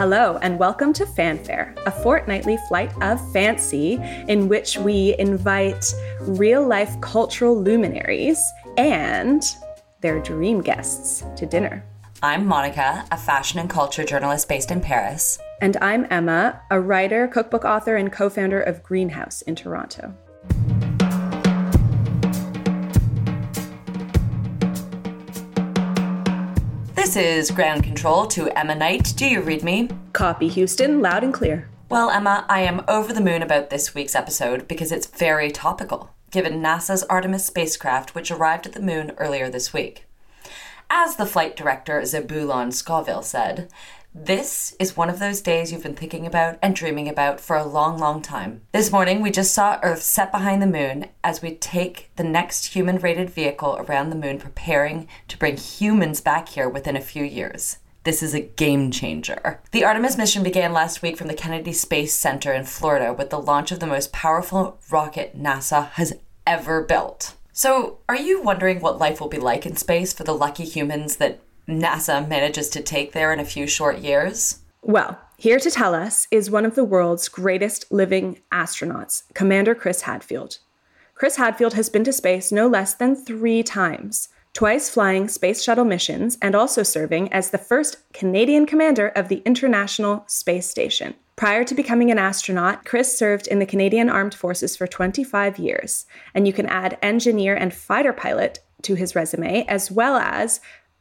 Hello, and welcome to Fanfare, a fortnightly flight of fancy in which we invite real life cultural luminaries and their dream guests to dinner. I'm Monica, a fashion and culture journalist based in Paris. And I'm Emma, a writer, cookbook author, and co founder of Greenhouse in Toronto. This is Ground Control to Emma Knight. Do you read me? Copy Houston, loud and clear. Well, Emma, I am over the moon about this week's episode because it's very topical, given NASA's Artemis spacecraft, which arrived at the moon earlier this week. As the flight director Zebulon Scoville said, this is one of those days you've been thinking about and dreaming about for a long, long time. This morning, we just saw Earth set behind the moon as we take the next human rated vehicle around the moon, preparing to bring humans back here within a few years. This is a game changer. The Artemis mission began last week from the Kennedy Space Center in Florida with the launch of the most powerful rocket NASA has ever built. So, are you wondering what life will be like in space for the lucky humans that NASA manages to take there in a few short years? Well, here to tell us is one of the world's greatest living astronauts, Commander Chris Hadfield. Chris Hadfield has been to space no less than three times, twice flying space shuttle missions and also serving as the first Canadian commander of the International Space Station. Prior to becoming an astronaut, Chris served in the Canadian Armed Forces for 25 years, and you can add engineer and fighter pilot to his resume, as well as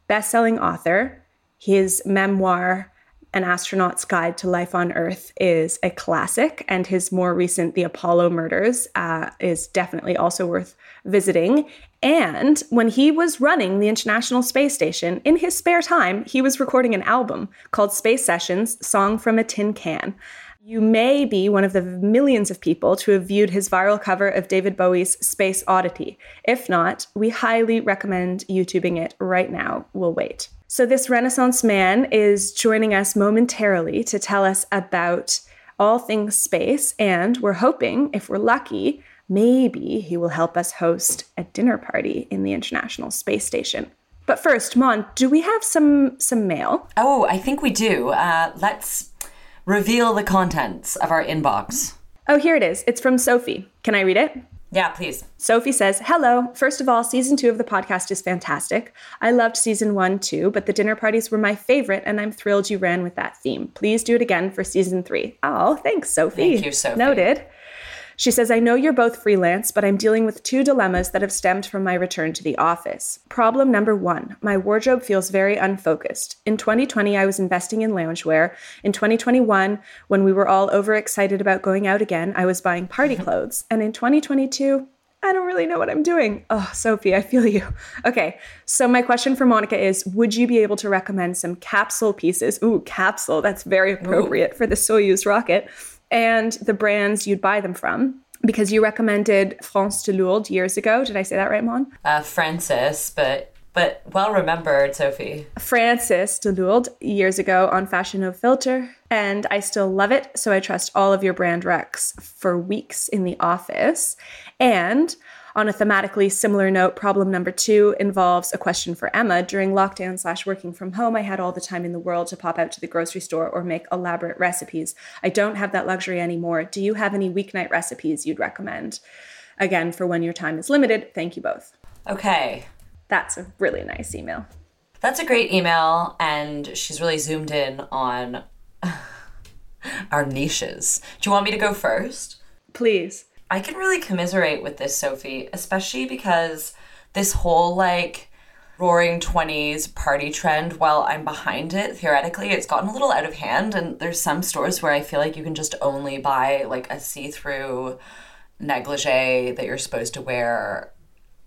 best-selling author. His memoir, An Astronaut's Guide to Life on Earth, is a classic, and his more recent, The Apollo Murders, uh, is definitely also worth visiting. And when he was running the International Space Station, in his spare time, he was recording an album called Space Sessions Song from a Tin Can. You may be one of the millions of people to have viewed his viral cover of David Bowie's Space Oddity. If not, we highly recommend YouTubing it right now. We'll wait. So, this Renaissance man is joining us momentarily to tell us about all things space, and we're hoping, if we're lucky, maybe he will help us host a dinner party in the International Space Station. But first, Mon, do we have some some mail? Oh, I think we do. Uh, let's reveal the contents of our inbox. Oh, here it is. It's from Sophie. Can I read it? Yeah, please. Sophie says, Hello. First of all, season two of the podcast is fantastic. I loved season one too, but the dinner parties were my favorite, and I'm thrilled you ran with that theme. Please do it again for season three. Oh, thanks, Sophie. Thank you, Sophie. Noted. She says, I know you're both freelance, but I'm dealing with two dilemmas that have stemmed from my return to the office. Problem number one my wardrobe feels very unfocused. In 2020, I was investing in loungewear. In 2021, when we were all overexcited about going out again, I was buying party clothes. And in 2022, I don't really know what I'm doing. Oh, Sophie, I feel you. Okay, so my question for Monica is Would you be able to recommend some capsule pieces? Ooh, capsule, that's very appropriate Ooh. for the Soyuz rocket and the brands you'd buy them from because you recommended France de Lourdes years ago. Did I say that right, Mon? Uh, Francis, but but well remembered, Sophie. Frances de Lourdes years ago on Fashion No Filter, and I still love it. So I trust all of your brand recs for weeks in the office. And on a thematically similar note, problem number two involves a question for Emma. During lockdown slash working from home, I had all the time in the world to pop out to the grocery store or make elaborate recipes. I don't have that luxury anymore. Do you have any weeknight recipes you'd recommend? Again, for when your time is limited, thank you both. Okay. That's a really nice email. That's a great email, and she's really zoomed in on our niches. Do you want me to go first? Please. I can really commiserate with this, Sophie, especially because this whole like roaring 20s party trend, while I'm behind it, theoretically, it's gotten a little out of hand. And there's some stores where I feel like you can just only buy like a see through negligee that you're supposed to wear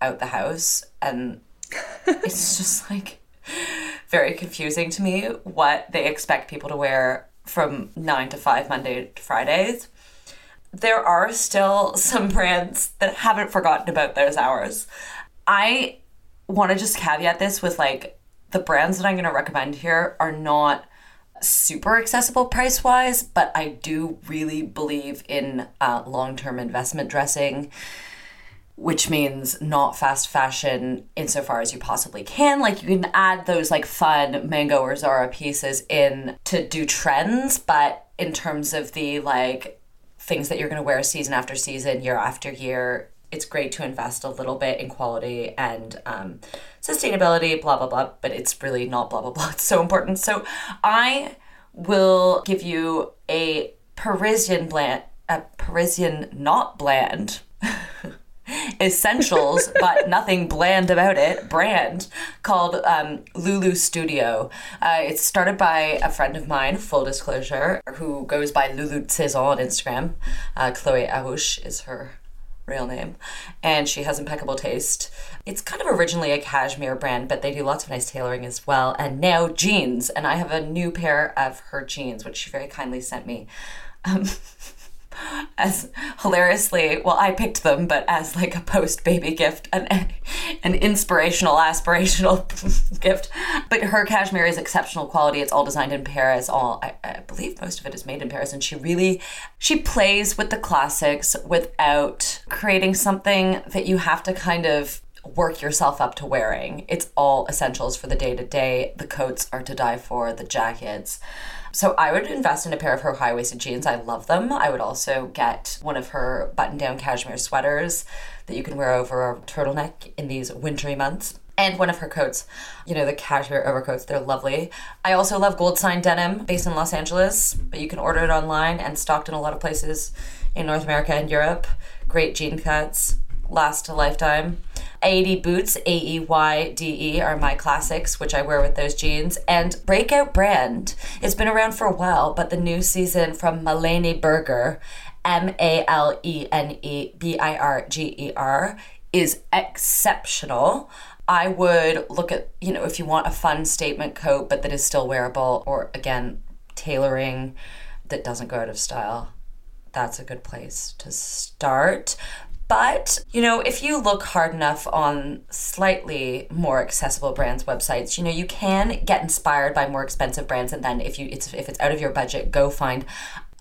out the house. And it's just like very confusing to me what they expect people to wear from nine to five Monday to Fridays there are still some brands that haven't forgotten about those hours. I want to just caveat this with like the brands that I'm going to recommend here are not super accessible price wise, but I do really believe in uh, long term investment dressing. which means not fast fashion insofar as you possibly can. Like you can add those like fun mango or Zara pieces in to do trends, but in terms of the like things that you're going to wear season after season, year after year, it's great to invest a little bit in quality and um, sustainability, blah, blah, blah, but it's really not blah, blah, blah. It's so important. So I will give you a Parisian bland, a Parisian not bland. essentials, but nothing bland about it, brand called um, Loulou Studio. Uh, it's started by a friend of mine, full disclosure, who goes by Lulu Saison on Instagram. Uh, Chloe Harrouche is her real name, and she has impeccable taste. It's kind of originally a cashmere brand, but they do lots of nice tailoring as well. And now jeans, and I have a new pair of her jeans, which she very kindly sent me. Um, as hilariously well i picked them but as like a post baby gift an, an inspirational aspirational gift. But her cashmere is exceptional quality. It's all designed in paris. All I, I believe most of it is made in paris and she really she plays with the classics without creating something that you have to kind of work yourself up to wearing. It's all essentials for the day to day the coats are to die for the jackets so I would invest in a pair of her high waisted jeans. I love them. I would also get one of her button down cashmere sweaters that you can wear over a turtleneck in these wintry months. And one of her coats, you know, the cashmere overcoats, they're lovely. I also love Goldsign denim based in Los Angeles, but you can order it online and stocked in a lot of places in North America and Europe. Great jean cuts, last a lifetime. Aeyde boots, A E Y D E, are my classics, which I wear with those jeans. And Breakout Brand, it's been around for a while, but the new season from Malene Birger, M A L E N E B I R G E R, is exceptional. I would look at, you know, if you want a fun statement coat, but that is still wearable, or again, tailoring that doesn't go out of style, that's a good place to start. But, you know, if you look hard enough on slightly more accessible brands websites, you know, you can get inspired by more expensive brands and then if you it's if it's out of your budget, go find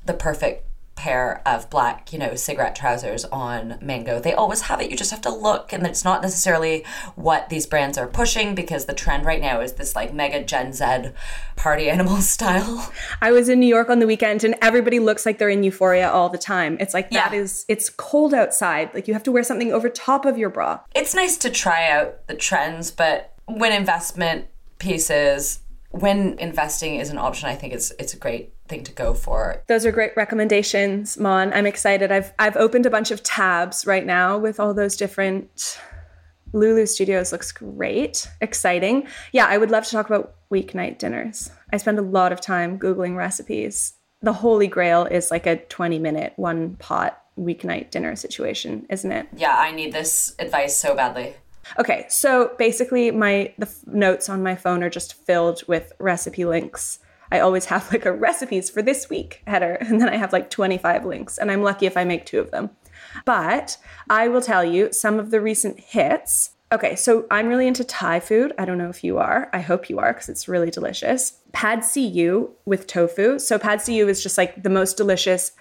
the perfect pair of black, you know, cigarette trousers on Mango. They always have it. You just have to look, and it's not necessarily what these brands are pushing because the trend right now is this like mega Gen Z party animal style. I was in New York on the weekend, and everybody looks like they're in euphoria all the time. It's like yeah. that is it's cold outside. Like you have to wear something over top of your bra. It's nice to try out the trends, but when investment pieces when investing is an option, I think it's it's a great thing to go for. Those are great recommendations, Mon. I'm excited. I've I've opened a bunch of tabs right now with all those different Loulou Studios looks great, exciting. Yeah, I would love to talk about weeknight dinners. I spend a lot of time googling recipes. The holy grail is like a 20 minute one pot weeknight dinner situation, isn't it? Yeah, I need this advice so badly. Okay, so basically, my the f- notes on my phone are just filled with recipe links. I always have like a recipes for this week header, and then I have like 25 links, and I'm lucky if I make two of them. But I will tell you some of the recent hits. Okay, so I'm really into Thai food. I don't know if you are. I hope you are because it's really delicious. Pad See Ew with tofu. So Pad See Ew is just like the most delicious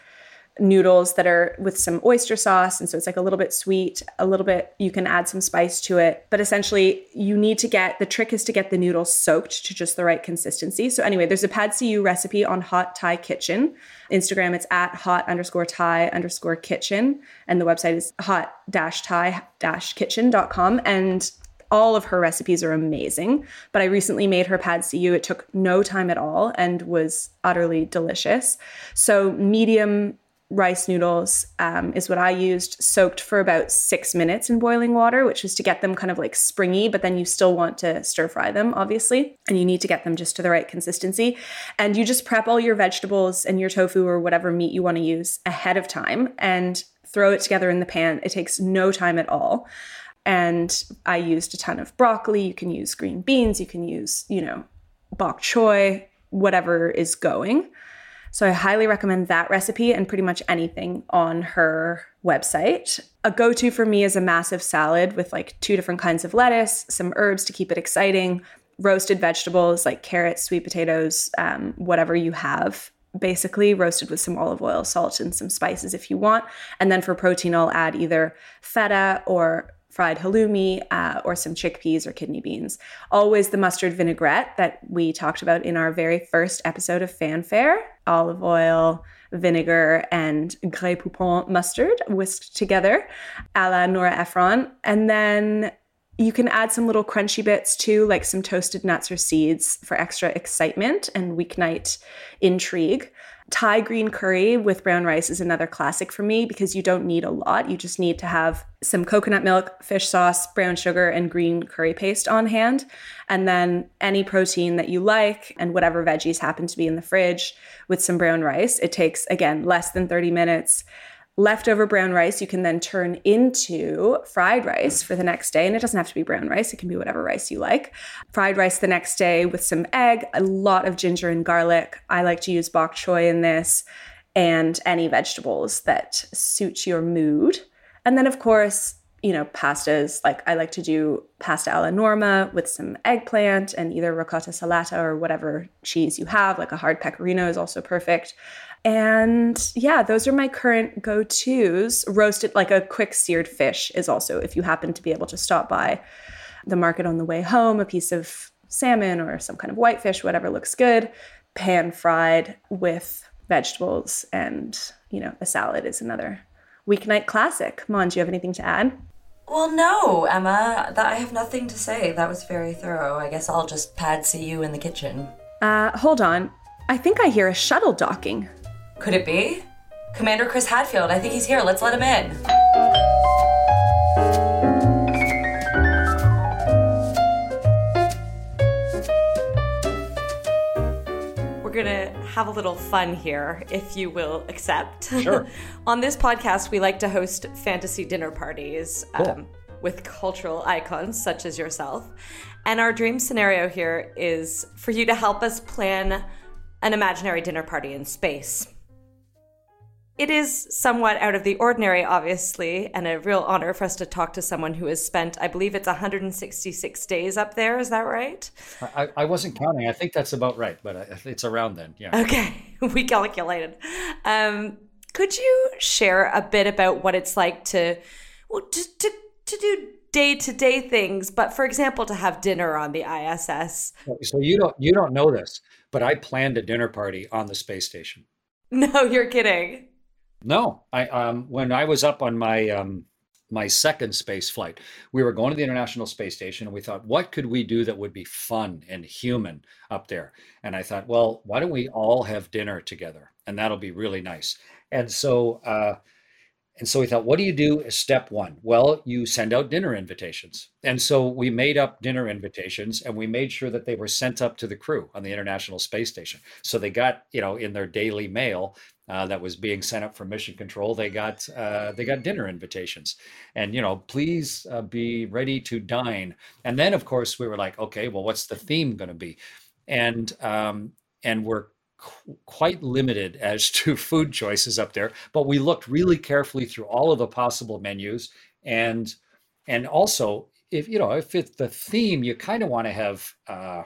noodles that are with some oyster sauce. And so it's like a little bit sweet, a little bit, you can add some spice to it. But essentially, you need to get the trick is to get the noodles soaked to just the right consistency. So, anyway, there's a pad see recipe on Hot Thai Kitchen. Instagram, it's at hot underscore Thai underscore kitchen. And the website is hot dash Thai dash kitchen.com. And all of her recipes are amazing, but I recently made her pad see. It took no time at all and was utterly delicious. So, medium rice noodles um, is what I used, soaked for about six minutes in boiling water, which is to get them kind of like springy, but then you still want to stir fry them, obviously, and you need to get them just to the right consistency. And you just prep all your vegetables and your tofu or whatever meat you want to use ahead of time and throw it together in the pan. It takes no time at all. And I used a ton of broccoli. You can use green beans. You can use, you know, bok choy, whatever is going. So I highly recommend that recipe and pretty much anything on her website. A go to for me is a massive salad with like two different kinds of lettuce, some herbs to keep it exciting, roasted vegetables like carrots, sweet potatoes, um, whatever you have basically roasted with some olive oil, salt, and some spices if you want. And then for protein, I'll add either feta or fried halloumi uh, or some chickpeas or kidney beans. Always the mustard vinaigrette that we talked about in our very first episode of Fanfare olive oil, vinegar, and Grey Poupon mustard whisked together a la Nora Ephron. And then you can add some little crunchy bits too, like some toasted nuts or seeds for extra excitement and weeknight intrigue. Thai green curry with brown rice is another classic for me because you don't need a lot. You just need to have some coconut milk, fish sauce, brown sugar, and green curry paste on hand. And then any protein that you like and whatever veggies happen to be in the fridge with some brown rice. It takes, again, less than 30 minutes leftover brown rice you can then turn into fried rice for the next day. And it doesn't have to be brown rice. It can be whatever rice you like. Fried rice the next day with some egg a lot of ginger and garlic. I like to use bok choy in this and any vegetables that suit your mood. And then of course you know pastas. Like i like to do pasta alla norma with some eggplant and either ricotta salata or whatever cheese you have. Like a hard pecorino is also perfect and yeah, those are my current go tos. Roasted, like a quick seared fish, is also, if you happen to be able to stop by the market on the way home, a piece of salmon or some kind of whitefish, whatever looks good, pan fried with vegetables and, you know, a salad is another weeknight classic. Mon, do you have anything to add? Well, no, Emma. That I have nothing to say. That was very thorough. I guess I'll just pad see you in the kitchen. Uh, hold on. I think I hear a shuttle docking. Could it be? Commander Chris Hadfield, I think he's here. Let's let him in. We're going to have a little fun here, if you will accept. Sure. On this podcast, we like to host fantasy dinner parties cool. um, with cultural icons such as yourself. And our dream scenario here is for you to help us plan an imaginary dinner party in space. It is somewhat out of the ordinary, obviously, and a real honor for us to talk to someone who has spent, I believe it's 166 days up there. Is that right? I, I wasn't counting. I think that's about right, but it's around then. Yeah. Okay. We calculated. Um, could you share a bit about what it's like to, well, to, to, to do day to day things, but for example, to have dinner on the ISS? So you don't, you don't know this, but I planned a dinner party on the space station. No, you're kidding. No, I um, when I was up on my um, my second space flight, we were going to the International Space Station, and we thought, what could we do that would be fun and human up there? And I thought, well, why don't we all have dinner together, and that'll be really nice. And so, uh, and so we thought, what do you do as step one? Well, you send out dinner invitations. And so we made up dinner invitations and we made sure that they were sent up to the crew on the International Space Station. So they got, you know, in their daily mail uh, that was being sent up from mission control they got uh, they got dinner invitations. And you know please uh, be ready to dine. And then of course we were like okay well what's the theme going to be? And um, and we're qu- quite limited as to food choices up there but we looked really carefully through all of the possible menus. And and also if you know if it's the theme you kind of want to have uh,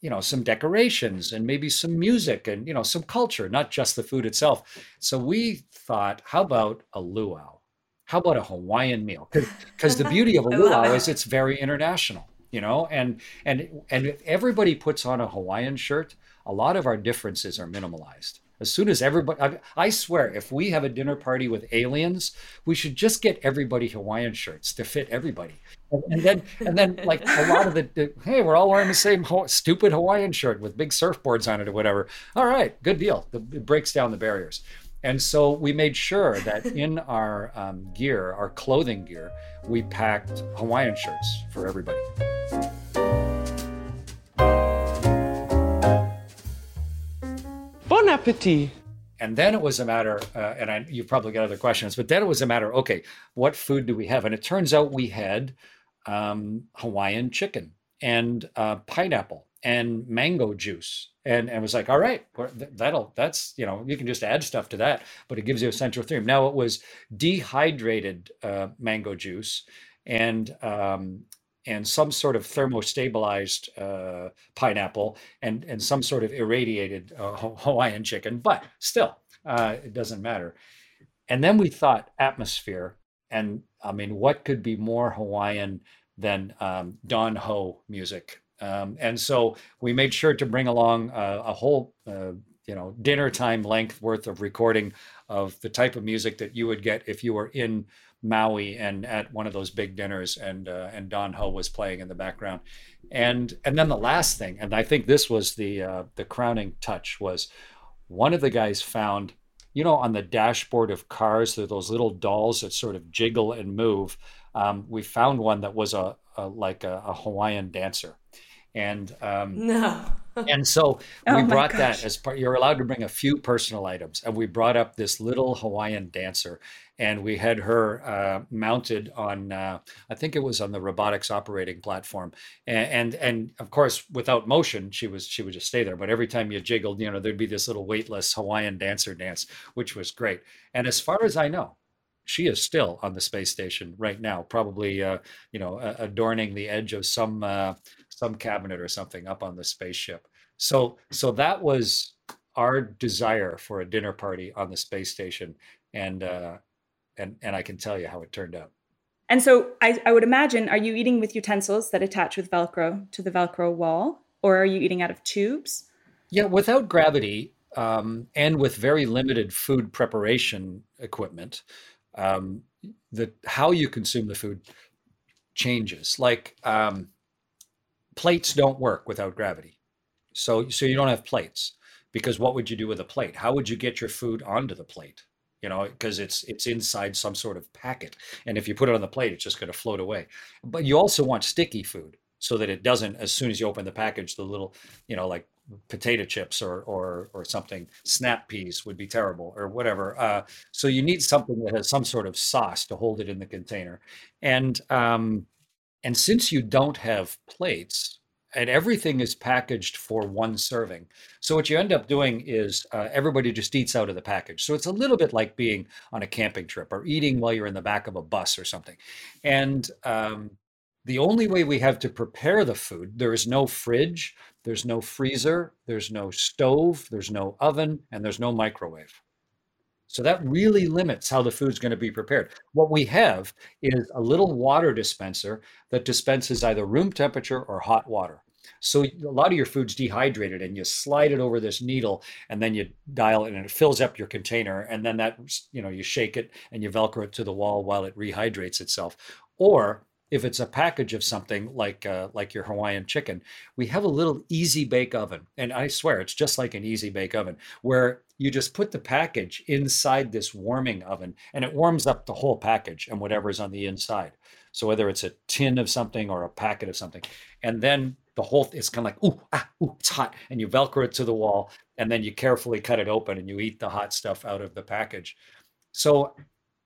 you know some decorations and maybe some music and you know some culture not just the food itself. So we thought how about a luau? How about a hawaiian meal? Because the beauty of a luau is it's very international you know and and and if everybody puts on a hawaiian shirt a lot of our differences are minimalized. As soon as everybody, I, I, swear, if we have a dinner party with aliens, we should just get everybody Hawaiian shirts to fit everybody. And, and then, and then, like a lot of the, the, hey, we're all wearing the same ho- stupid Hawaiian shirt with big surfboards on it or whatever. All right, good deal. The, it breaks down the barriers. And so we made sure that in our um, gear, our clothing gear, we packed Hawaiian shirts for everybody. Bon appetit. And then it was a matter, uh, and I, you've probably got other questions, but then it was a matter, okay, what food do we have? And it turns out we had um, Hawaiian chicken and uh, pineapple and mango juice. And, and was like, all right, that'll, that's, you know, you can just add stuff to that, but it gives you a central theme. Now it was dehydrated uh, mango juice and um, and some sort of thermostabilized uh, pineapple and and some sort of irradiated uh, Hawaiian chicken, but still, uh, it doesn't matter. And then we thought atmosphere, and I mean, what could be more Hawaiian than um, Don Ho music? Um, and so we made sure to bring along uh, a whole, uh, you know, dinner time length worth of recording of the type of music that you would get if you were in Maui and at one of those big dinners, and uh, and Don Ho was playing in the background, and and then the last thing, and I think this was the uh, the crowning touch was one of the guys found, you know, on the dashboard of cars, there are those little dolls that sort of jiggle and move. Um, we found one that was a, a like a, a Hawaiian dancer, and um, no. and so oh we brought that as part. You're allowed to bring a few personal items, and we brought up this little Hawaiian dancer, and we had her uh, mounted on. Uh, I think it was on the robotics operating platform, and, and, and of course without motion, she was she would just stay there. But every time you jiggled, you know, there'd be this little weightless Hawaiian dancer dance, which was great. And as far as I know, she is still on the space station right now, probably uh, you know adorning the edge of some uh, some cabinet or something up on the spaceship. So so that was our desire for a dinner party on the space station, and uh, and and I can tell you how it turned out. And so I, I would imagine, are you eating with utensils that attach with Velcro to the Velcro wall, or are you eating out of tubes? Yeah, without gravity um, and with very limited food preparation equipment, um, the how you consume the food changes. Like um, plates don't work without gravity. So so you don't have plates because what would you do with a plate? How would you get your food onto the plate? You know, because it's it's inside some sort of packet, and if you put it on the plate, it's just going to float away. But you also want sticky food so that it doesn't. As soon as you open the package, the little, you know, like potato chips or or or something, snap peas would be terrible or whatever. Uh, so you need something that has some sort of sauce to hold it in the container, and um, and since you don't have plates, and everything is packaged for one serving. So what you end up doing is uh, everybody just eats out of the package. So it's a little bit like being on a camping trip or eating while you're in the back of a bus or something. And um, the only way we have to prepare the food, there is no fridge, there's no freezer, there's no stove, there's no oven, and there's no microwave. So that really limits how the food's going to be prepared. What we have is a little water dispenser that dispenses either room temperature or hot water. So a lot of your food's dehydrated and you slide it over this needle and then you dial it and it fills up your container and then that you know you shake it and you velcro it to the wall while it rehydrates itself. Or if it's a package of something like uh, like your Hawaiian chicken, we have a little easy bake oven, and I swear it's just like an easy bake oven where you just put the package inside this warming oven, and it warms up the whole package and whatever's on the inside. So whether it's a tin of something or a packet of something, and then the whole it's kind of like ooh ah ooh it's hot, and you velcro it to the wall, and then you carefully cut it open and you eat the hot stuff out of the package. So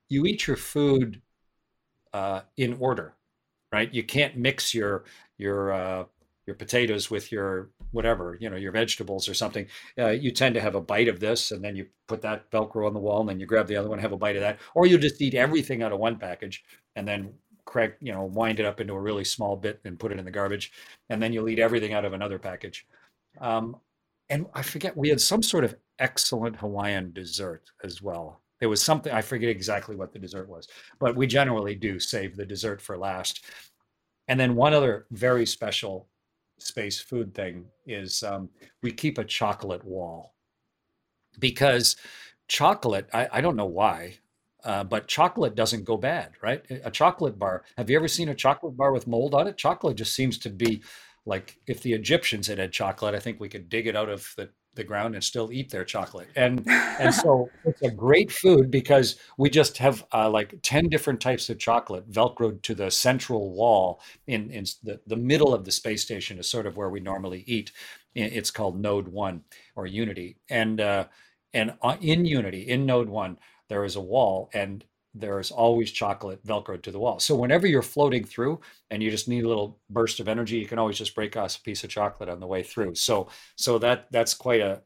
you eat your food uh, in order right? You can't mix your your uh, your potatoes with your whatever you know your vegetables or something. Uh, you tend to have a bite of this, and then you put that Velcro on the wall, and then you grab the other one, have a bite of that, or you just eat everything out of one package, and then crack you know wind it up into a really small bit and put it in the garbage, and then you'll eat everything out of another package. Um, and I forget we had some sort of excellent Hawaiian dessert as well. There was something, I forget exactly what the dessert was, but we generally do save the dessert for last. And then one other very special space food thing is um, we keep a chocolate wall because chocolate, I, I don't know why, uh, but chocolate doesn't go bad, right? A chocolate bar. Have you ever seen a chocolate bar with mold on it? Chocolate just seems to be like if the Egyptians had had chocolate, I think we could dig it out of the the ground and still eat their chocolate. And and so it's a great food because we just have uh, like 10 different types of chocolate velcroed to the central wall in, in the, the middle of the space station is sort of where we normally eat. It's called node one or unity. And uh, and uh, in unity, in node one, there is a wall and there is always chocolate velcroed to the wall. So whenever you're floating through and you just need a little burst of energy, you can always just break off a piece of chocolate on the way through. So so that that's quite a,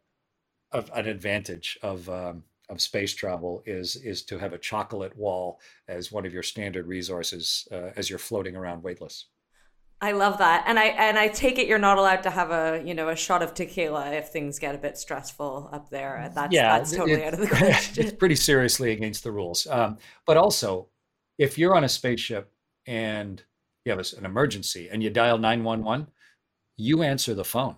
a an advantage of um, of space travel is is to have a chocolate wall as one of your standard resources uh, as you're floating around weightless. I love that, and I and I take it you're not allowed to have a you know a shot of tequila if things get a bit stressful up there. That's yeah, that's totally it, out of the question. It's pretty seriously against the rules. Um, but also, if you're on a spaceship and you have an emergency and you dial nine one one, you answer the phone,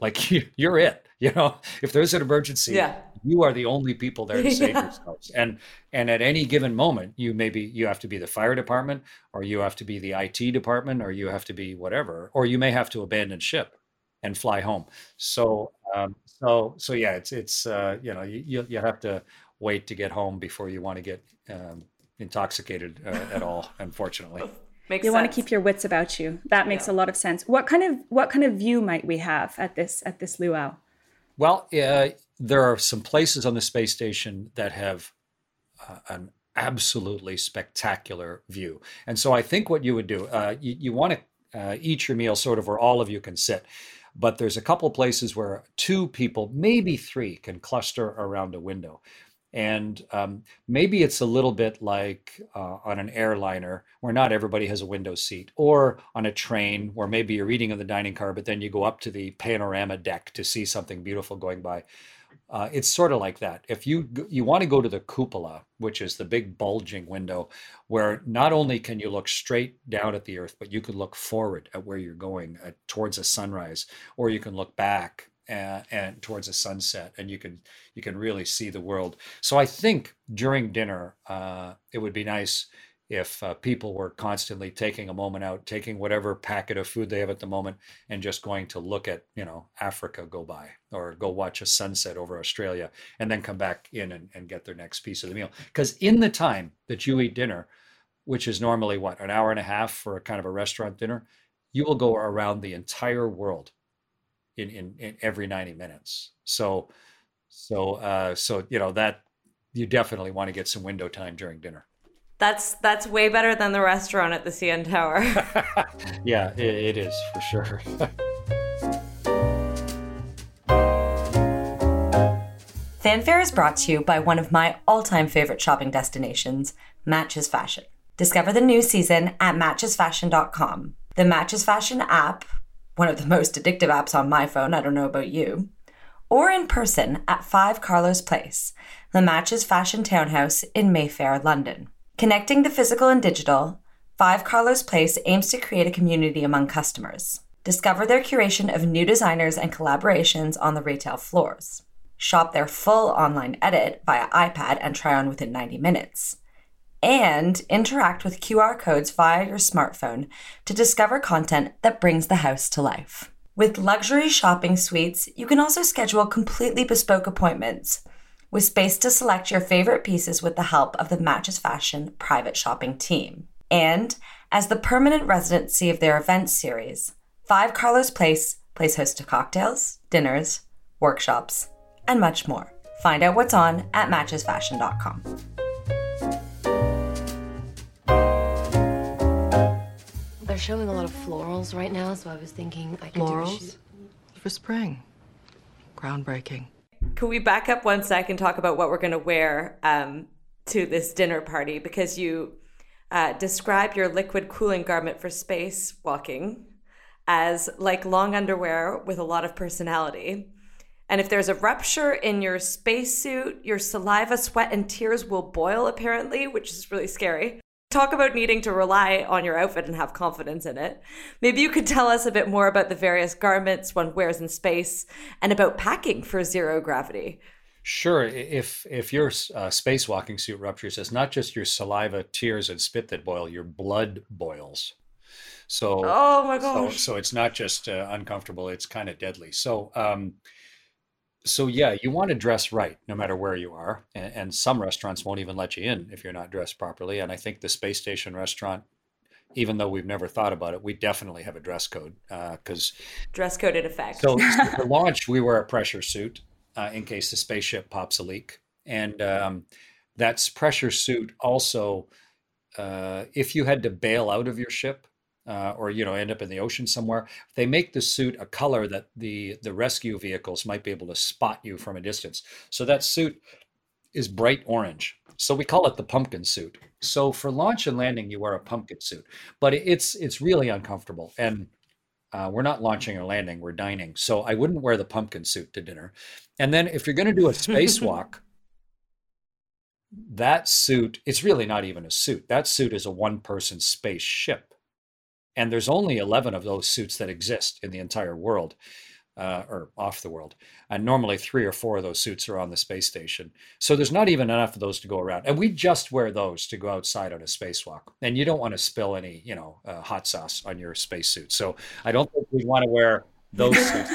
like you, you're it. You know, if there's an emergency, yeah. You are the only people there to save yeah. yourselves. And and at any given moment, you maybe you have to be the fire department, or you have to be the IT department, or you have to be whatever, or you may have to abandon ship and fly home. So um, so so yeah, it's it's uh, you know you you have to wait to get home before you want to get um, intoxicated uh, at all. Unfortunately. Makes you sense. want to keep your wits about you. That makes yeah. a lot of sense. What kind of what kind of view might we have at this at this luau? Well, uh, there are some places on the space station that have uh, an absolutely spectacular view. And so I think what you would do, uh, you, you want to uh, eat your meal sort of where all of you can sit. But there's a couple places where two people, maybe three, can cluster around a window. And um, maybe it's a little bit like uh, on an airliner where not everybody has a window seat, or on a train where maybe you're eating in the dining car, but then you go up to the panorama deck to see something beautiful going by. Uh, it's sort of like that. If you you want to go to the cupola, which is the big bulging window, where not only can you look straight down at the Earth, but you can look forward at where you're going towards a sunrise, or you can look back and, and towards a sunset, and you can you can really see the world. So I think during dinner, uh, it would be nice if uh, people were constantly taking a moment out, taking whatever packet of food they have at the moment, and just going to look at you know Africa go by or go watch a sunset over Australia, and then come back in and, and get their next piece of the meal. Because in the time that you eat dinner, which is normally what an hour and a half for a kind of a restaurant dinner, you will go around the entire world in, in, in every 90 minutes. So, so, uh, so, you know, that you definitely want to get some window time during dinner. That's that's way better than the restaurant at the CN Tower. yeah, it, it is for sure. Fanfare is brought to you by one of my all-time favorite shopping destinations, Matches Fashion. Discover the new season at matchesfashion.com. The Matches Fashion app one of the most addictive apps on my phone, I don't know about you, or in person at 5 Carlos Place, the Matches Fashion Townhouse in Mayfair, London. Connecting the physical and digital, 5 Carlos Place aims to create a community among customers. Discover their curation of new designers and collaborations on the retail floors. Shop their full online edit via iPad and try on within 90 minutes and interact with QR codes via your smartphone to discover content that brings the house to life. With luxury shopping suites, you can also schedule completely bespoke appointments with space to select your favorite pieces with the help of the Matches Fashion private shopping team. And as the permanent residency of their events series, 5 Carlos Place plays host to cocktails, dinners, workshops, and much more. Find out what's on at matchesfashion.com. They're showing a lot of florals right now, so I was thinking I could florals for spring. Groundbreaking. Can we back up one sec and talk about what we're going to wear um, to this dinner party? Because you uh, describe your liquid cooling garment for space walking as like long underwear with a lot of personality. And if there's a rupture in your spacesuit, your saliva, sweat, and tears will boil, apparently, which is really scary talk about needing to rely on your outfit and have confidence in it. Maybe you could tell us a bit more about the various garments one wears in space and about packing for zero gravity. Sure. If if your uh, spacewalking suit ruptures, it's not just your saliva, tears, and spit that boil; your blood boils. So, oh my gosh! So, so it's not just uh, uncomfortable; it's kind of deadly. So, um, so yeah, you want to dress right no matter where you are, and, and, some restaurants won't even let you in if you're not dressed properly. And I think the space station restaurant, even though we've never thought about it, we definitely have a dress code because uh, dress code in effect. so, so for launch, we wear a pressure suit uh, in case the spaceship pops a leak, and um, that's pressure suit also. Uh, if you had to bail out of your ship, uh, or you know end up in the ocean somewhere they make the suit a color that the the rescue vehicles might be able to spot you from a distance so that suit is bright orange. So we call it the pumpkin suit. So for launch and landing, you wear a pumpkin suit, but it's it's really uncomfortable. And uh, we're not launching or landing; we're dining. So I wouldn't wear the pumpkin suit to dinner. And then if you're going to do a spacewalk, that suit it's really not even a suit. That suit is a one-person spaceship, and there's only 11 of those suits that exist in the entire world uh, or off the world. And normally three or four of those suits are on the space station. So there's not even enough of those to go around. And we just wear those to go outside on a spacewalk. And you don't want to spill any, you know, uh, hot sauce on your spacesuit. So I don't think we want to wear those suits.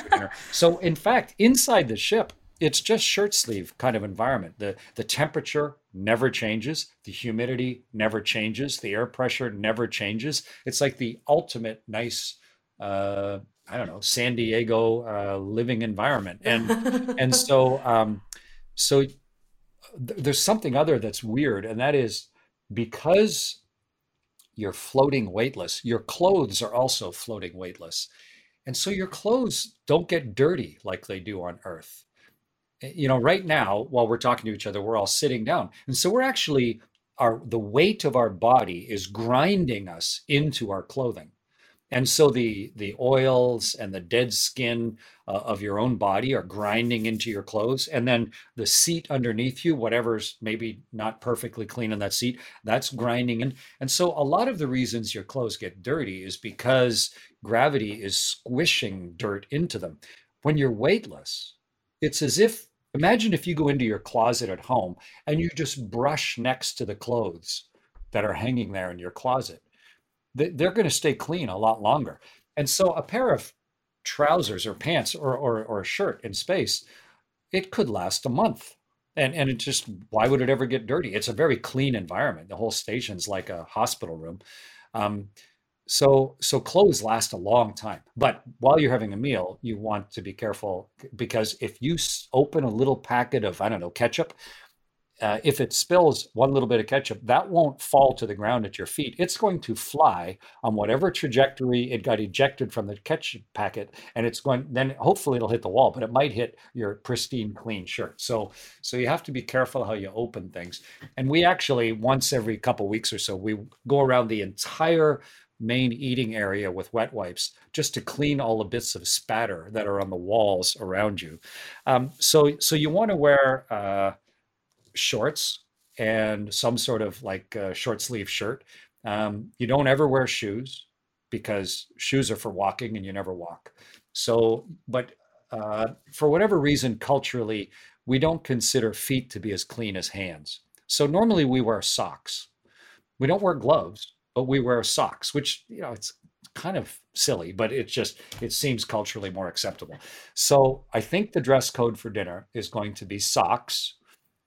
so in fact, inside the ship, it's just shirt sleeve kind of environment. The the temperature never changes, the humidity never changes, the air pressure never changes. It's like the ultimate nice uh, I don't know San Diego uh, living environment, and and so um, so th- there's something other that's weird, and that is because you're floating weightless, your clothes are also floating weightless, and so your clothes don't get dirty like they do on Earth. Eh, you know, right now while we're talking to each other, we're all sitting down, and so we're actually our the weight of our body is grinding us into our clothing. And so the the oils and the dead skin uh, of your own body are grinding into your clothes. And then the seat underneath you whatever's maybe not perfectly clean in that seat that's grinding in. And so a lot of the reasons your clothes get dirty is because gravity is squishing dirt into them. When you're weightless it's as if imagine if you go into your closet at home and you just brush next to the clothes that are hanging there in your closet they're going to stay clean a lot longer. And so a pair of trousers or pants or, or, or a shirt in space, it could last a month. And, and it just, why would it ever get dirty? It's a very clean environment. The whole station's like a hospital room. Um, so, so clothes last a long time. But while you're having a meal, you want to be careful because if you open a little packet of, I don't know, ketchup, uh, if it spills one little bit of ketchup, that won't fall to the ground at your feet. It's going to fly on whatever trajectory it got ejected from the ketchup packet, and it's going. Then hopefully it'll hit the wall, but it might hit your pristine, clean shirt. So, so you have to be careful how you open things. And we actually once every couple weeks or so we go around the entire main eating area with wet wipes just to clean all the bits of spatter that are on the walls around you. Um, so, so you want to wear. Uh, shorts and some sort of like short sleeve shirt. Um, you don't ever wear shoes because shoes are for walking and you never walk. So, but uh, for whatever reason, culturally, we don't consider feet to be as clean as hands. So normally we wear socks. We don't wear gloves, but we wear socks, which you know it's kind of silly, but it just it seems culturally more acceptable. So I think the dress code for dinner is going to be socks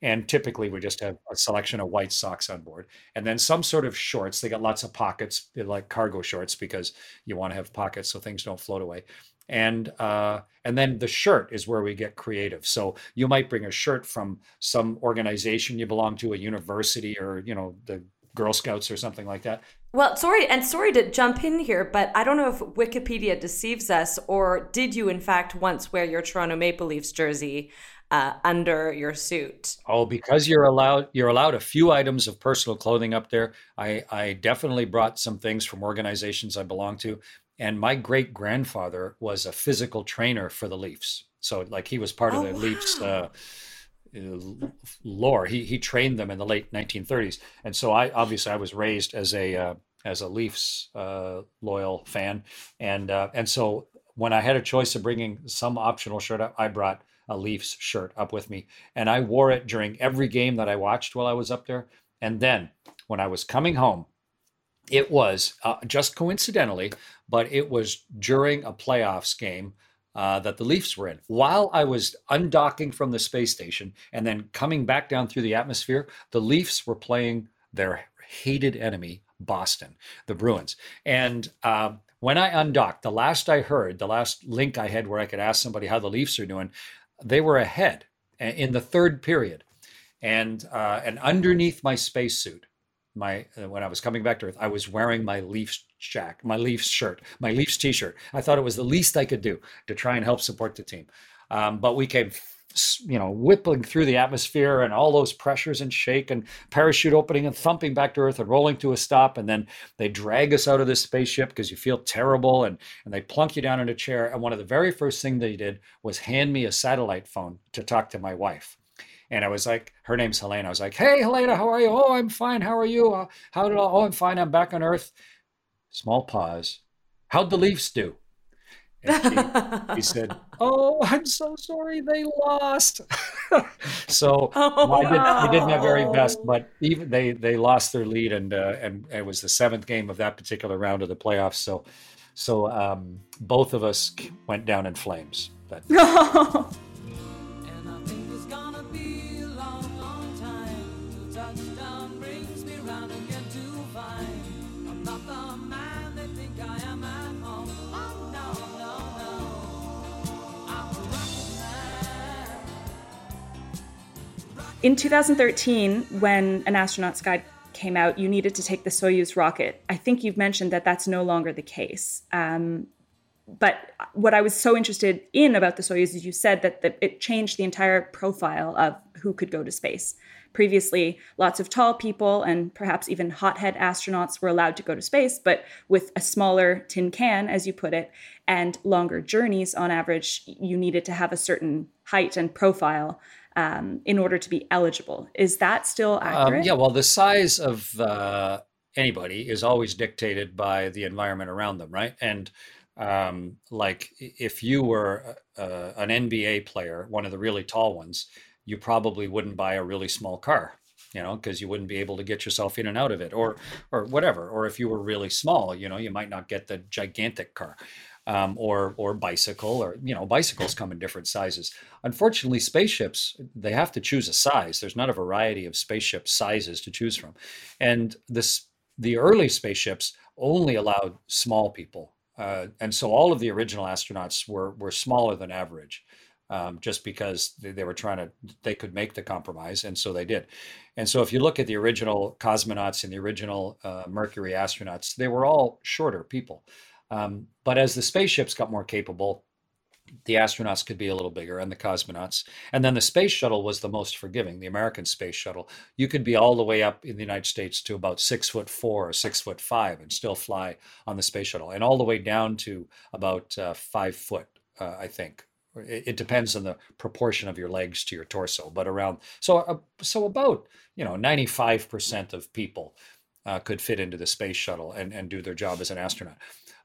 and typically we just have a selection of white socks on board and then some sort of shorts. They got lots of pockets They're like cargo shorts because you want to have pockets so things don't float away. And uh, and then the shirt is where we get creative. So you might bring a shirt from some organization you belong to a university or you know the girl scouts or something like that well, sorry, and sorry to jump in here, but I don't know if Wikipedia deceives us, or did you, in fact, once wear your Toronto Maple Leafs jersey uh, under your suit. Oh, because you're allowed you're allowed a few items of personal clothing up there. I I definitely brought some things from organizations I belong to, and my great grandfather was a physical trainer for the Leafs. So like he was part oh, of the wow. Leafs. Uh, uh, lore. He he trained them in the late 1930s, and so I obviously I was raised as a uh, as a Leafs uh, loyal fan, and uh, and so when I had a choice of bringing some optional shirt, up, I brought a Leafs shirt up with me. And I wore it during every game that I watched while I was up there. And then when I was coming home, it was uh, just coincidentally, but it was during a playoffs game uh, that the Leafs were in. While I was undocking from the space station and then coming back down through the atmosphere, the Leafs were playing their hated enemy, Boston, the Bruins. And uh, when I undocked, the last I heard, the last link I had where I could ask somebody how the Leafs are doing, they were ahead in the third period, and uh, and underneath my spacesuit, my uh, when I was coming back to Earth, I was wearing my Leafs jack, my Leafs shirt, my Leafs T-shirt. I thought it was the least I could do to try and help support the team. Um, but we came you know, whipping through the atmosphere and all those pressures and shake and parachute opening and thumping back to Earth and rolling to a stop. And then they drag us out of this spaceship because you feel terrible and, and they plunk you down in a chair. And one of the very first things they did was hand me a satellite phone to talk to my wife. And I was like, her name's Helena. I was like, hey, Helena, how are you? Oh, I'm fine. How are you? Uh, how did I? Oh, I'm fine. I'm back on Earth. Small pause. How'd the Leafs do? And he said, "Oh, I'm so sorry they lost." so Oh, I, did, I did my very best, but even they they lost their lead, and uh, and it was the seventh game of that particular round of the playoffs. So so um, both of us went down in flames. But brings me round again to find I'm not the man they think I am at home. Oh no, no, no. I'm a rocket man. In 2013, when An Astronaut's Guide came out, you needed to take the Soyuz rocket. I think you've mentioned that that's no longer the case. Um, but what I was so interested in about the Soyuz is you said that, that it changed the entire profile of who could go to space. Previously, lots of tall people and perhaps even hothead astronauts were allowed to go to space, but with a smaller tin can, as you put it, and longer journeys on average, you needed to have a certain height and profile um, in order to be eligible. Is that still um, accurate? yeah, well, the size of uh, anybody is always dictated by the environment around them, right? And um, like if you were uh, an NBA player, one of the really tall ones, you probably wouldn't buy a really small car, you know, because you wouldn't be able to get yourself in and out of it, or or whatever. Or if you were really small, you know, you might not get the gigantic car. Um, or or bicycle or you know bicycles come in different sizes. Unfortunately, spaceships they have to choose a size. There's not a variety of spaceship sizes to choose from, and this the early spaceships only allowed small people, uh, and so all of the original astronauts were were smaller than average, um, just because they, they were trying to they could make the compromise, and so they did. And so if you look at the original cosmonauts and the original uh, Mercury astronauts, they were all shorter people. Um, but as the spaceships got more capable, the astronauts could be a little bigger and the cosmonauts. And then the space shuttle was the most forgiving, the American space shuttle. You could be all the way up in the United States to about six foot four or six foot five and still fly on the space shuttle, and all the way down to about uh, five foot, uh, I think. It, depends on the proportion of your legs to your torso, but around so uh, so about you know 95% of people uh, could fit into the space shuttle and, and do their job as an astronaut.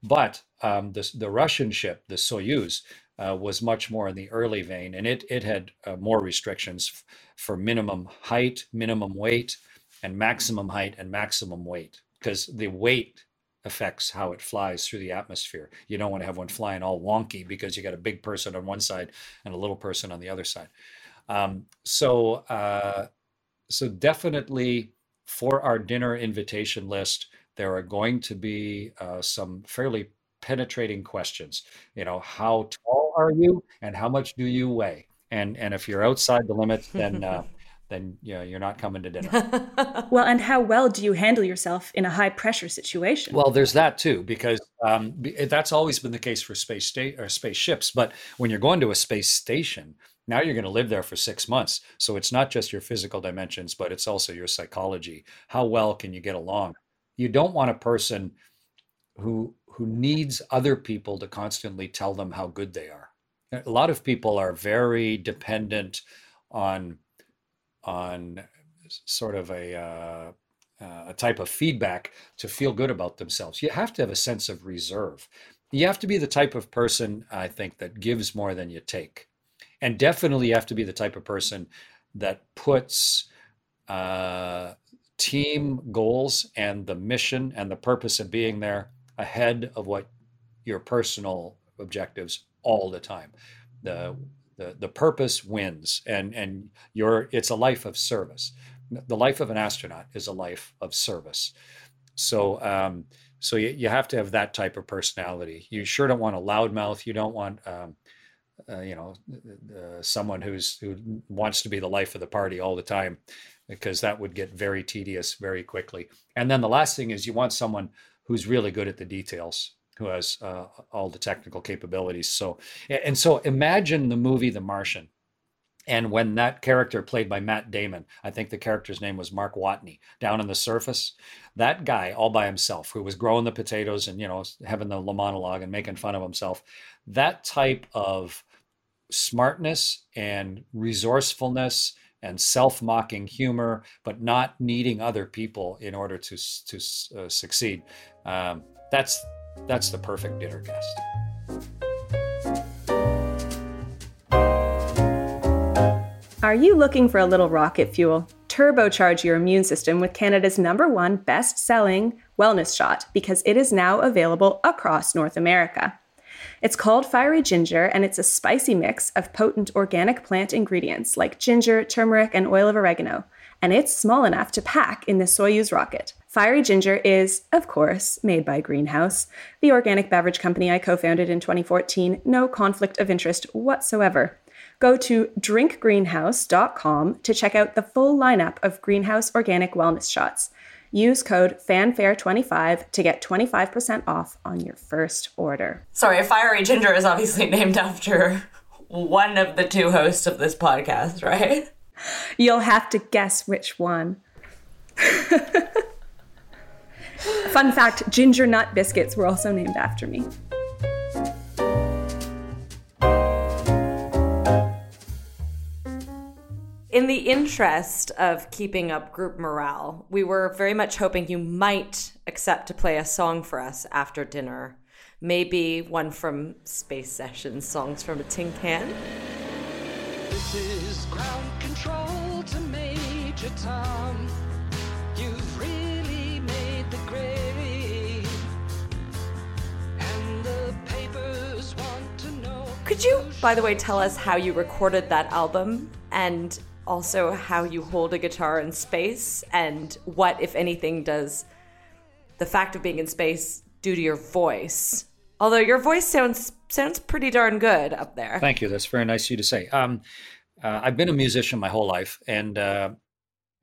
But um, the, the Russian ship, the Soyuz, uh, was much more in the early vein, and it it had uh, more restrictions f- for minimum height, minimum weight, and maximum height and maximum weight, because the weight affects how it flies through the atmosphere. You don't want to have one flying all wonky because you got a big person on one side and a little person on the other side. Um, so uh, so definitely for our dinner invitation list, there are going to be uh, some fairly penetrating questions. You know, how tall are you, and how much do you weigh? And and if you're outside the limits, then uh, then you know, you're not coming to dinner. Well, and how well do you handle yourself in a high pressure situation? Well, there's that too, because um, that's always been the case for space sta- or spaceships. But when you're going to a space station, now you're going to live there for six months. So it's not just your physical dimensions, but it's also your psychology. How well can you get along? You don't want a person who who needs other people to constantly tell them how good they are. A lot of people are very dependent on on sort of a uh, uh, a type of feedback to feel good about themselves. You have to have a sense of reserve. You have to be the type of person, I think, that gives more than you take. And definitely, you have to be the type of person that puts uh, team goals and the mission and the purpose of being there ahead of what your personal objectives all the time. The the, the purpose wins and and your it's a life of service the life of an astronaut is a life of service. So, um, so you, you have to have that type of personality. You sure don't want a loudmouth. You don't want, um, uh, you know, uh, someone who's who wants to be the life of the party all the time, because that would get very tedious very quickly. And then the last thing is you want someone who's really good at the details, who has uh, all the technical capabilities. So, and so imagine the movie The Martian And when that character played by Matt Damon, I think the character's name was Mark Watney, down on the surface, that guy all by himself who was growing the potatoes and, you know, having the monologue and making fun of himself, that type of smartness and resourcefulness and self-mocking humor, but not needing other people in order to to uh, succeed. Um, that's that's the perfect dinner guest. Are you looking for a little rocket fuel? Turbocharge your immune system with Canada's number one best selling wellness shot because it is now available across North America. It's called Fiery Ginger, and it's a spicy mix of potent organic plant ingredients like ginger, turmeric, and oil of oregano. And it's small enough to pack in the Soyuz rocket. Fiery Ginger is, of course, made by Greenhouse, the organic beverage company I co founded in 2014. No conflict of interest whatsoever. Go to drinkgreenhouse.com to check out the full lineup of Greenhouse organic wellness shots. Use code FANFARE25 to get 25% off on your first order. Sorry, Fiery Ginger is obviously named after one of the two hosts of this podcast, right? You'll have to guess which one. Fun fact ginger nut biscuits were also named after me. In the interest of keeping up group morale, we were very much hoping you might accept to play a song for us after dinner. Maybe one from Space Sessions, Songs from a Tin Can. This is ground control to Major Tom. You've Could you, by the way, tell us how you recorded that album and also how you hold a guitar in space and what, if anything, does the fact of being in space do to your voice? Although your voice sounds sounds pretty darn good up there. Thank you. That's very nice of you to say. Um, uh, I've been a musician my whole life, and uh,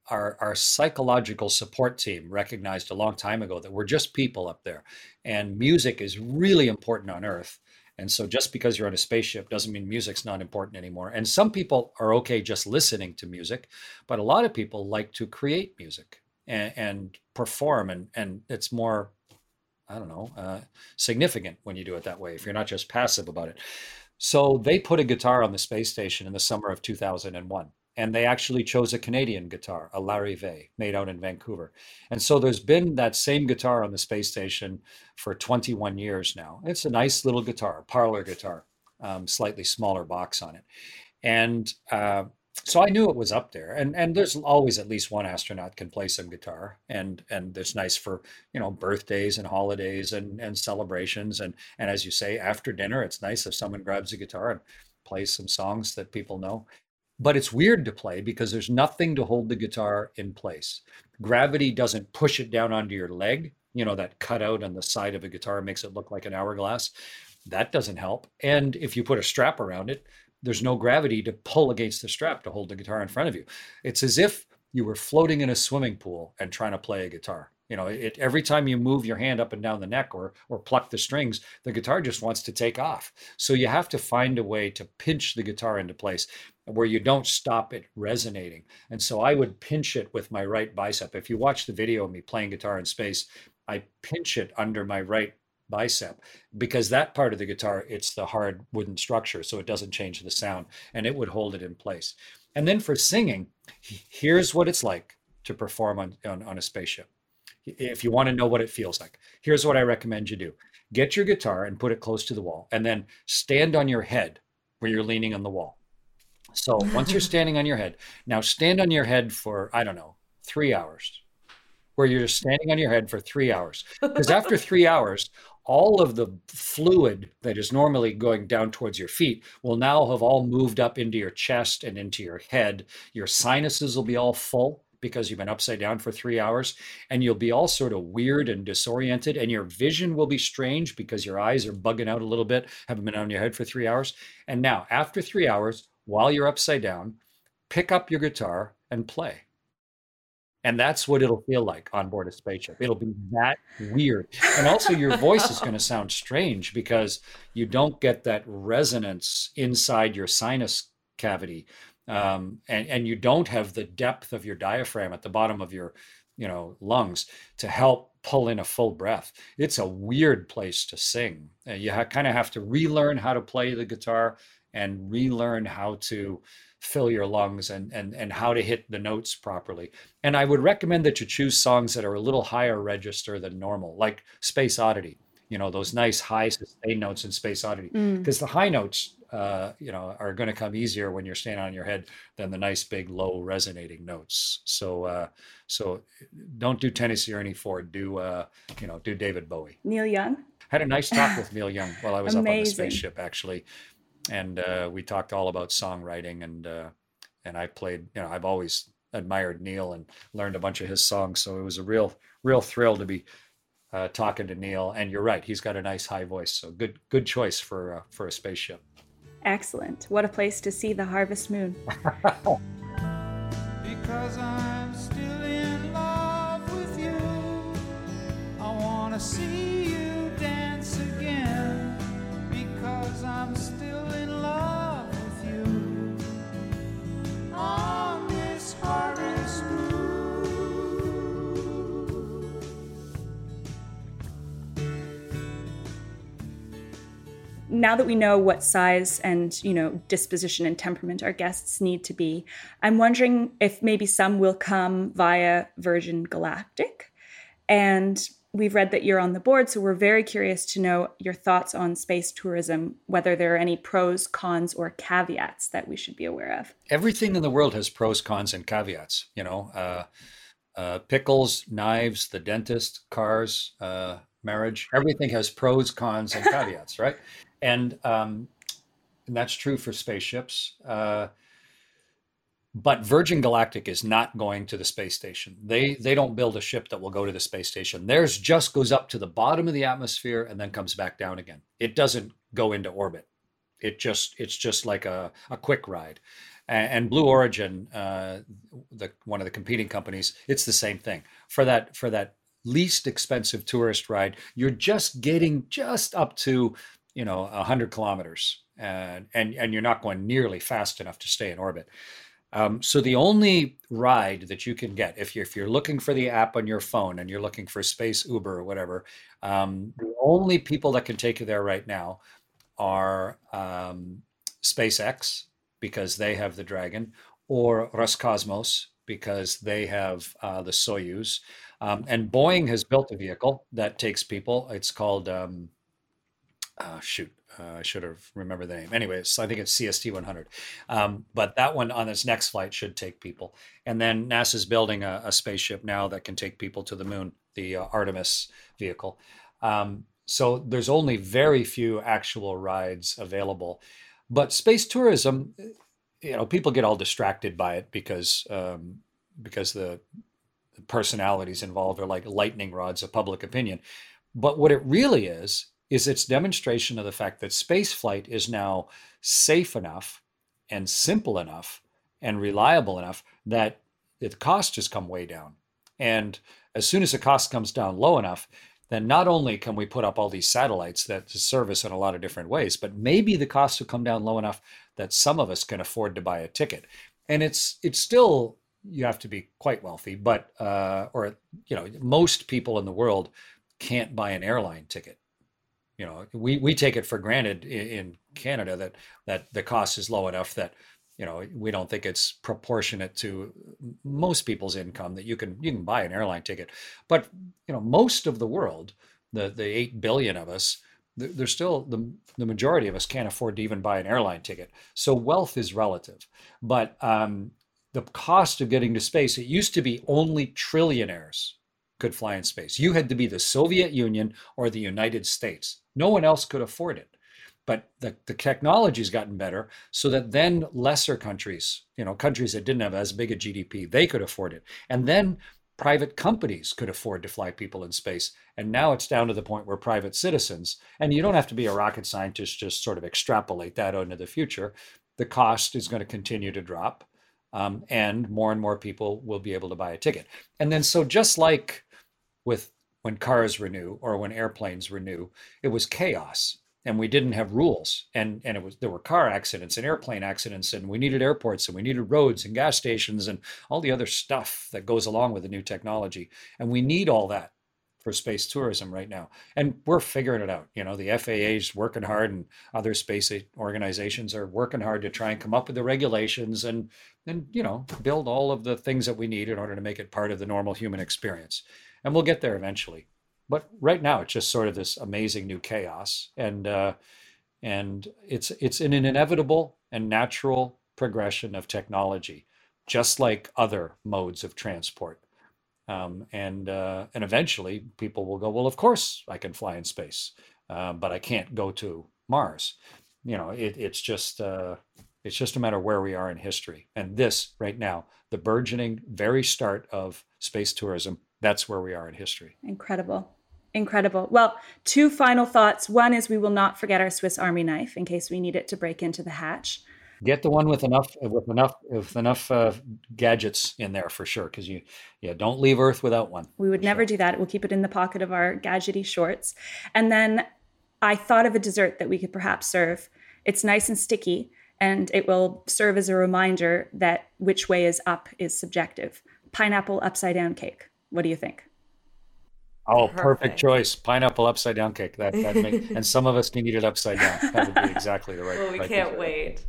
our our psychological support team recognized a long time ago that we're just people up there, and music is really important on Earth. And so just because you're on a spaceship doesn't mean music's not important anymore. And some people are okay just listening to music, but a lot of people like to create music and, and perform, and and it's more, I don't know, uh, significant when you do it that way. If you're not just passive about it. So they put a guitar on the space station in the summer of 2001 and they actually chose a Canadian guitar, a Larrivée, made out in Vancouver. And so there's been that same guitar on the space station for 21 years now. It's a nice little guitar, parlor guitar, um, slightly smaller box on it. And uh, so I knew it was up there. And and there's always at least one astronaut can play some guitar, and and it's nice for you know birthdays and holidays and and celebrations. And and as you say, after dinner, it's nice if someone grabs a guitar and plays some songs that people know but it's weird to play because there's nothing to hold the guitar in place. Gravity doesn't push it down onto your leg. You know, that cutout on the side of a guitar makes it look like an hourglass. That doesn't help. And if you put a strap around it, there's no gravity to pull against the strap to hold the guitar in front of you. It's as if you were floating in a swimming pool and trying to play a guitar. You know, it, every time you move your hand up and down the neck or or pluck the strings, the guitar just wants to take off. So you have to find a way to pinch the guitar into place where you don't stop it resonating. And so I would pinch it with my right bicep. If you watch the video of me playing guitar in space, I pinch it under my right bicep because that part of the guitar it's the hard wooden structure so it doesn't change the sound and it would hold it in place and then for singing here's what it's like to perform on, on, on a spaceship if you want to know what it feels like here's what i recommend you do get your guitar and put it close to the wall and then stand on your head where you're leaning on the wall so once you're standing on your head, now stand on your head for, I don't know, three hours, where you're just standing on your head for three hours. Because after three hours, all of the fluid that is normally going down towards your feet will now have all moved up into your chest and into your head. Your sinuses will be all full because you've been upside down for three hours and you'll be all sort of weird and disoriented and your vision will be strange because your eyes are bugging out a little bit haven't been on your head for three hours and now after three hours while you're upside down, pick up your guitar and play. And that's what it'll feel like on board a spaceship. It'll be that weird. And also, your voice is going to sound strange because you don't get that resonance inside your sinus cavity um, and and you don't have the depth of your diaphragm at the bottom of your you know lungs to help pull in a full breath. It's a weird place to sing. Uh, you ha- kind of have to relearn how to play the guitar and relearn how to fill your lungs and and and how to hit the notes properly. And i would recommend that you choose songs that are a little higher register than normal like space oddity you know those nice high sustained notes in space oddity. Mm. because the high notes uh, you know are going to come easier when you're standing on your head than the nice big low resonating notes. So uh, so don't do tennessee ernie ford. Do uh, you know do david bowie. Neil Young? had a nice talk with neil young while i was up on the spaceship actually. And uh, we talked all about songwriting and uh, and i played you know i've always admired neil and learned a bunch of his songs. So it was a real real thrill to be uh, talking to Neil, and you're right. He's got a nice high voice, so good good choice for uh, for a spaceship. Excellent. What a place to see the harvest moon. Because now that we know what size and you know disposition and temperament our guests need to be i'm wondering if maybe some will come via virgin galactic and we've read that you're on the board so we're very curious to know your thoughts on space tourism whether there are any pros cons or caveats that we should be aware of Everything in the world has pros, cons, and caveats. You know, uh, uh, pickles, knives, the dentist, cars, uh, marriage. Everything has pros, cons, and caveats, right? And um, and that's true for spaceships. Uh, but Virgin Galactic is not going to the space station. They they don't build a ship that will go to the space station. Theirs just goes up to the bottom of the atmosphere and then comes back down again. It doesn't go into orbit. It just it's just like a, a quick ride. A- And Blue Origin, uh, the one of the competing companies, it's the same thing. For that for that least expensive tourist ride, you're just getting just up to you know 100 kilometers, and and and you're not going nearly fast enough to stay in orbit. Um, so the only ride that you can get, if you're if you're looking for the app on your phone and you're looking for Space Uber or whatever, um, the only people that can take you there right now are um, SpaceX because they have the Dragon, or Roscosmos because they have uh, the Soyuz, um, and Boeing has built a vehicle that takes people. It's called um, uh, shoot, uh, I should have remembered the name. Anyways, I think it's CST 100. Um, but that one on its next flight should take people. And then NASA's building a, a spaceship now that can take people to the moon, the uh, Artemis vehicle. Um, so there's only very few actual rides available. But space tourism, you know, people get all distracted by it because um, because the personalities involved are like lightning rods of public opinion. But what it really is, is its demonstration of the fact that space flight is now safe enough and simple enough and reliable enough that the cost has come way down. And as soon as the cost comes down low enough, then not only can we put up all these satellites that service in a lot of different ways, but maybe the cost will come down low enough that some of us can afford to buy a ticket. And it's it's still you have to be quite wealthy, but uh, or you know most people in the world can't buy an airline ticket. You know, we we take it for granted in, Canada that that the cost is low enough that you know we don't think it's proportionate to most people's income that you can you can buy an airline ticket. But you know, most of the world, the the eight billion of us, there's still the the majority of us can't afford to even buy an airline ticket. So wealth is relative, but um, the cost of getting to space, it used to be only trillionaires could fly in space. You had to be the Soviet Union or the United States. No one else could afford it. But the, the technology's gotten better so that then lesser countries, you know, countries that didn't have as big a GDP, they could afford it. And then private companies could afford to fly people in space. And now it's down to the point where private citizens, and you don't have to be a rocket scientist, just sort of extrapolate that out into the future. The cost is going to continue to drop um, and more and more people will be able to buy a ticket. And then, so just like with when cars renew or when airplanes renew, it was chaos. and we didn't have rules and and it was there were car accidents and airplane accidents and we needed airports and we needed roads and gas stations and all the other stuff that goes along with the new technology and we need all that for space tourism right now. And we're figuring it out you know the FAA is working hard and other space organizations are working hard to try and come up with the regulations and and you know build all of the things that we need in order to make it part of the normal human experience. And we'll get there eventually. But right now it's just sort of this amazing new chaos and uh, and it's it's an inevitable and natural progression of technology just like other modes of transport um, and uh, and eventually people will go well of course i can fly in space uh, but i can't go to mars you know it, it's just uh, it's just a matter where we are in history and this right now the burgeoning very start of space tourism that's where we are in history Incredible. Incredible. Well, two final thoughts. One is we will not forget our Swiss Army knife in case we need it to break into the hatch. Get the one with enough with enough with enough uh, gadgets in there for sure because you yeah don't leave earth without one We would never do that. We'll keep it in the pocket of our gadgety shorts. And then I thought of a dessert that we could perhaps serve. It's nice and sticky, and it will serve as a reminder that which way is up is subjective. Pineapple upside down cake. What do you think? oh perfect, Perfect. choice pineapple upside down cake that, that make, and some of us can eat it upside down that would be exactly the right Well, we right can't dessert. wait.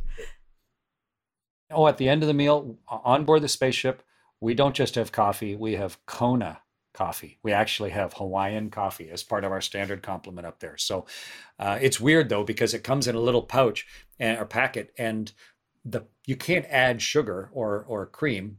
Oh at the end of the meal on board the spaceship we don't just have coffee we have kona coffee. We actually have hawaiian coffee as part of our standard complement up there. So uh, it's weird though because it comes in a little pouch and, or packet and the you can't add sugar or or cream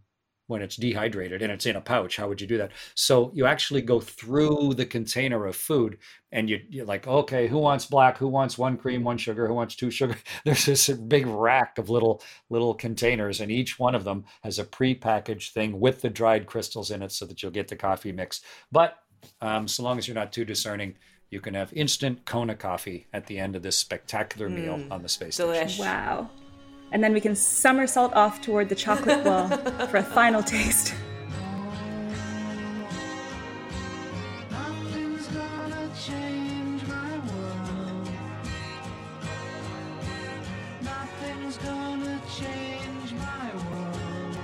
when it's dehydrated and it's in a pouch how would you do that? So you actually go through the container of food and you, you're like okay who wants black? Who wants one cream one sugar? Who wants two sugar? There's this big rack of little little containers and each one of them has a pre-packaged thing with the dried crystals in it so that you'll get the coffee mix. But um, so long as you're not too discerning you can have instant kona coffee at the end of this spectacular meal on the space station. Delish. Wow. And then we can somersault off toward the chocolate wall for a final taste. Nothing's gonna change my world. Nothing's gonna change my world.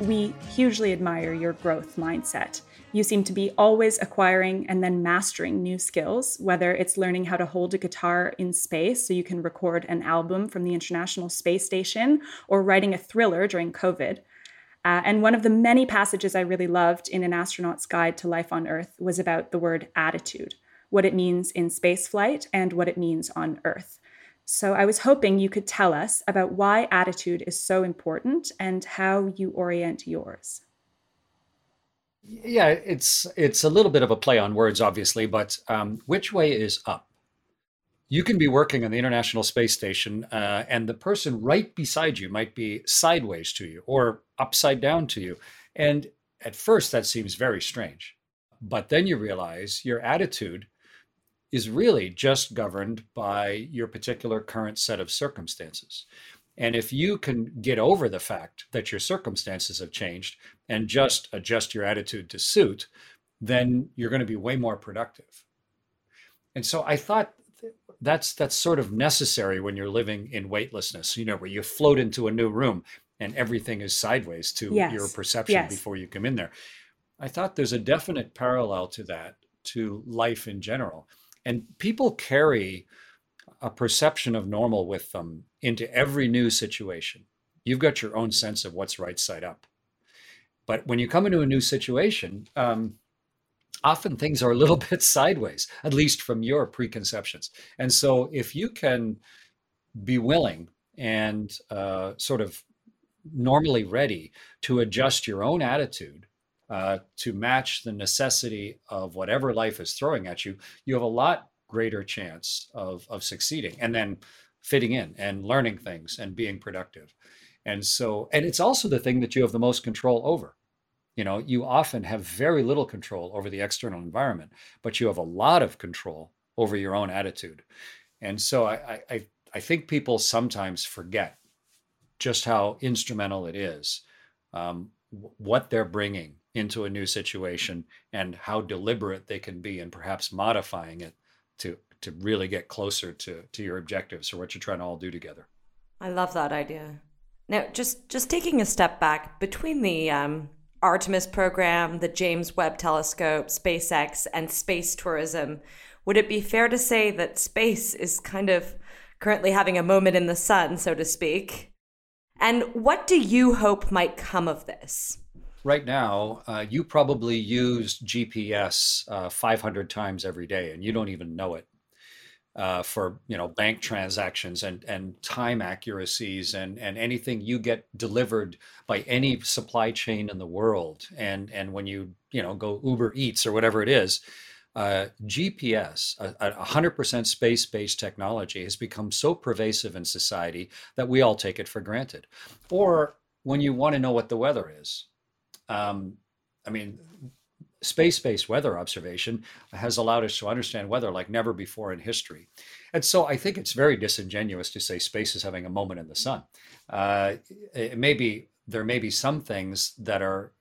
We hugely admire your growth mindset. You seem to be always acquiring and then mastering new skills, whether it's learning how to hold a guitar in space so you can record an album from the International Space Station or writing a thriller during COVID. Uh, and one of the many passages I really loved in An Astronaut's Guide to Life on Earth was about the word attitude, what it means in spaceflight and what it means on Earth. So I was hoping you could tell us about why attitude is so important and how you orient yours. Yeah, it's it's a little bit of a play on words, obviously, but um, which way is up? You can be working on the International Space Station, uh, and the person right beside you might be sideways to you or upside down to you. And at first, that seems very strange. But then you realize your attitude is really just governed by your particular current set of circumstances. And if you can get over the fact that your circumstances have changed and just adjust your attitude to suit, then you're going to be way more productive. And so I thought that's that's sort of necessary when you're living in weightlessness, you know, where you float into a new room and everything is sideways to Yes. your perception Yes. before you come in there. I thought there's a definite parallel to that to life in general. And people carry a perception of normal with them into every new situation. You've got your own sense of what's right side up. But when you come into a new situation, um, often things are a little bit sideways, at least from your preconceptions. And so if you can be willing and uh, sort of normally ready to adjust your own attitude uh, to match the necessity of whatever life is throwing at you, you have a lot greater chance of, of succeeding and then fitting in and learning things and being productive. And so, and it's also the thing that you have the most control over. You know, you often have very little control over the external environment, but you have a lot of control over your own attitude. And so I, I, I- think people sometimes forget just how instrumental it is, um, what they're bringing into a new situation, and how deliberate they can be in perhaps modifying it to to really get closer to to your objectives or what you're trying to all do together. I love that idea. Now, just just taking a step back between the um, Artemis program, the James Webb Telescope, SpaceX, and space tourism, would it be fair to say that space is kind of currently having a moment in the sun, so to speak? And what do you hope might come of this? Right now, uh, you probably use GPS uh, 500 times every day, and you don't even know it. Uh, for you know bank transactions and and time accuracies and and anything you get delivered by any supply chain in the world and and when you you know go Uber Eats or whatever it is, uh, GPS, a, a 100% space-based technology, has become so pervasive in society that we all take it for granted. Or when you want to know what the weather is, um, I mean, space-based weather observation has allowed us to understand weather like never before in history. And so I think it's very disingenuous to say space is having a moment in the sun. Uh, it may be there may be some things that are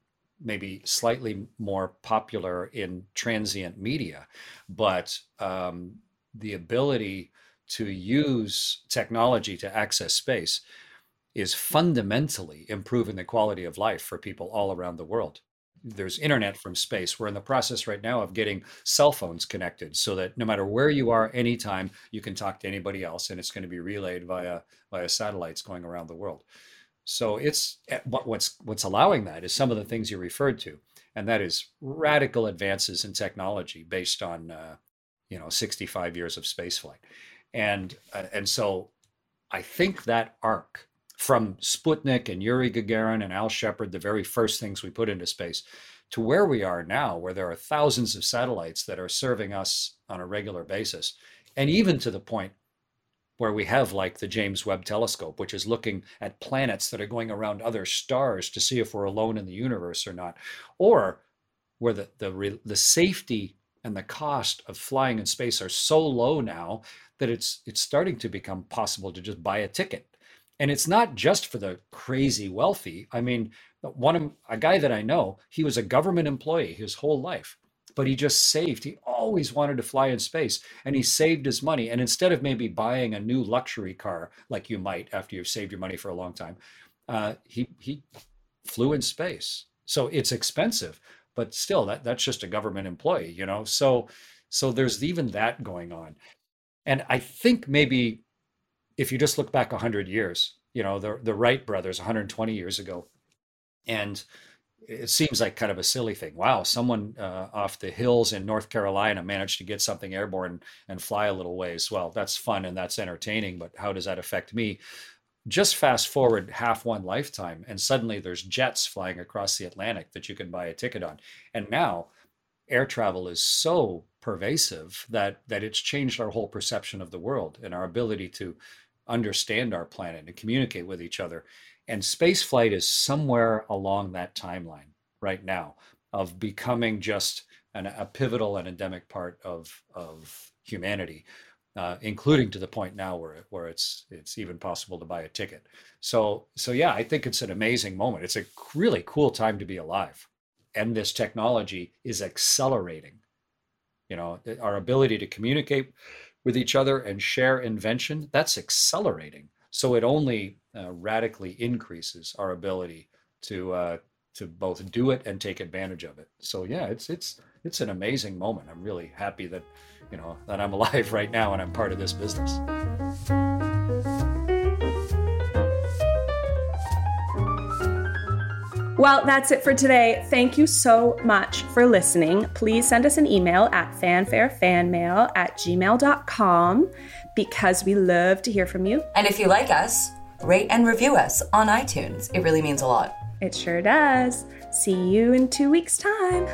maybe slightly more popular in transient media, but um, the ability to use technology to access space is fundamentally improving the quality of life for people all around the world there's internet from space. We're in the process right now of getting cell phones connected so that no matter where you are, anytime you can talk to anybody else, and it's going to be relayed via via satellites going around the world. So it's eh, what's what's allowing that is some of the things you referred to, and that is radical advances in technology based on uh, you know 65 years of spaceflight, and uh, and so I think that arc from Sputnik and Yuri Gagarin and Al Shepard, the very first things we put into space, to where we are now, where there are thousands of satellites that are serving us on a regular basis, and even to the point where we have like the James Webb Telescope, which is looking at planets that are going around other stars to see if we're alone in the universe or not, or where the the, the safety and the cost of flying in space are so low now that it's it's starting to become possible to just buy a ticket and it's not just for the crazy wealthy. I mean, one of a guy that I know, he was a government employee his whole life, but he just saved. He always wanted to fly in space and he saved his money. And instead of maybe buying a new luxury car like you might after you've saved your money for a long time, uh, he he flew in space. So it's expensive, but still that that's just a government employee, you know. So so there's even that going on. And I think maybe if you just look back 100 years, you know, the, the Wright brothers 120 years ago, and it seems like kind of a silly thing. Wow, someone uh, off the hills in North Carolina managed to get something airborne and fly a little ways. Well, that's fun and that's entertaining, but how does that affect me? Just fast forward half one lifetime, and suddenly there's jets flying across the Atlantic that you can buy a ticket on. And now air travel is so pervasive that that it's changed our whole perception of the world and our ability to understand our planet and communicate with each other. And space flight is somewhere along that timeline right now of becoming just an, a pivotal and endemic part of, of humanity, uh, including to the point now where, where it's, it's even possible to buy a ticket. So, so yeah, I think it's an amazing moment. It's a really cool time to be alive. And this technology is accelerating. You know, our ability to communicate with each other and share invention, that's accelerating. So it only uh, radically increases our ability to uh, to both do it and take advantage of it. So yeah, it's it's it's an amazing moment. I'm really happy that you know that I'm alive right now and I'm part of this business. Well, that's it for today. Thank you so much for listening. Please send us an email at fanfarefanmail at gmail.com because we love to hear from you. And if you like us, rate and review us on iTunes. It really means a lot. It sure does. See you in two weeks' time.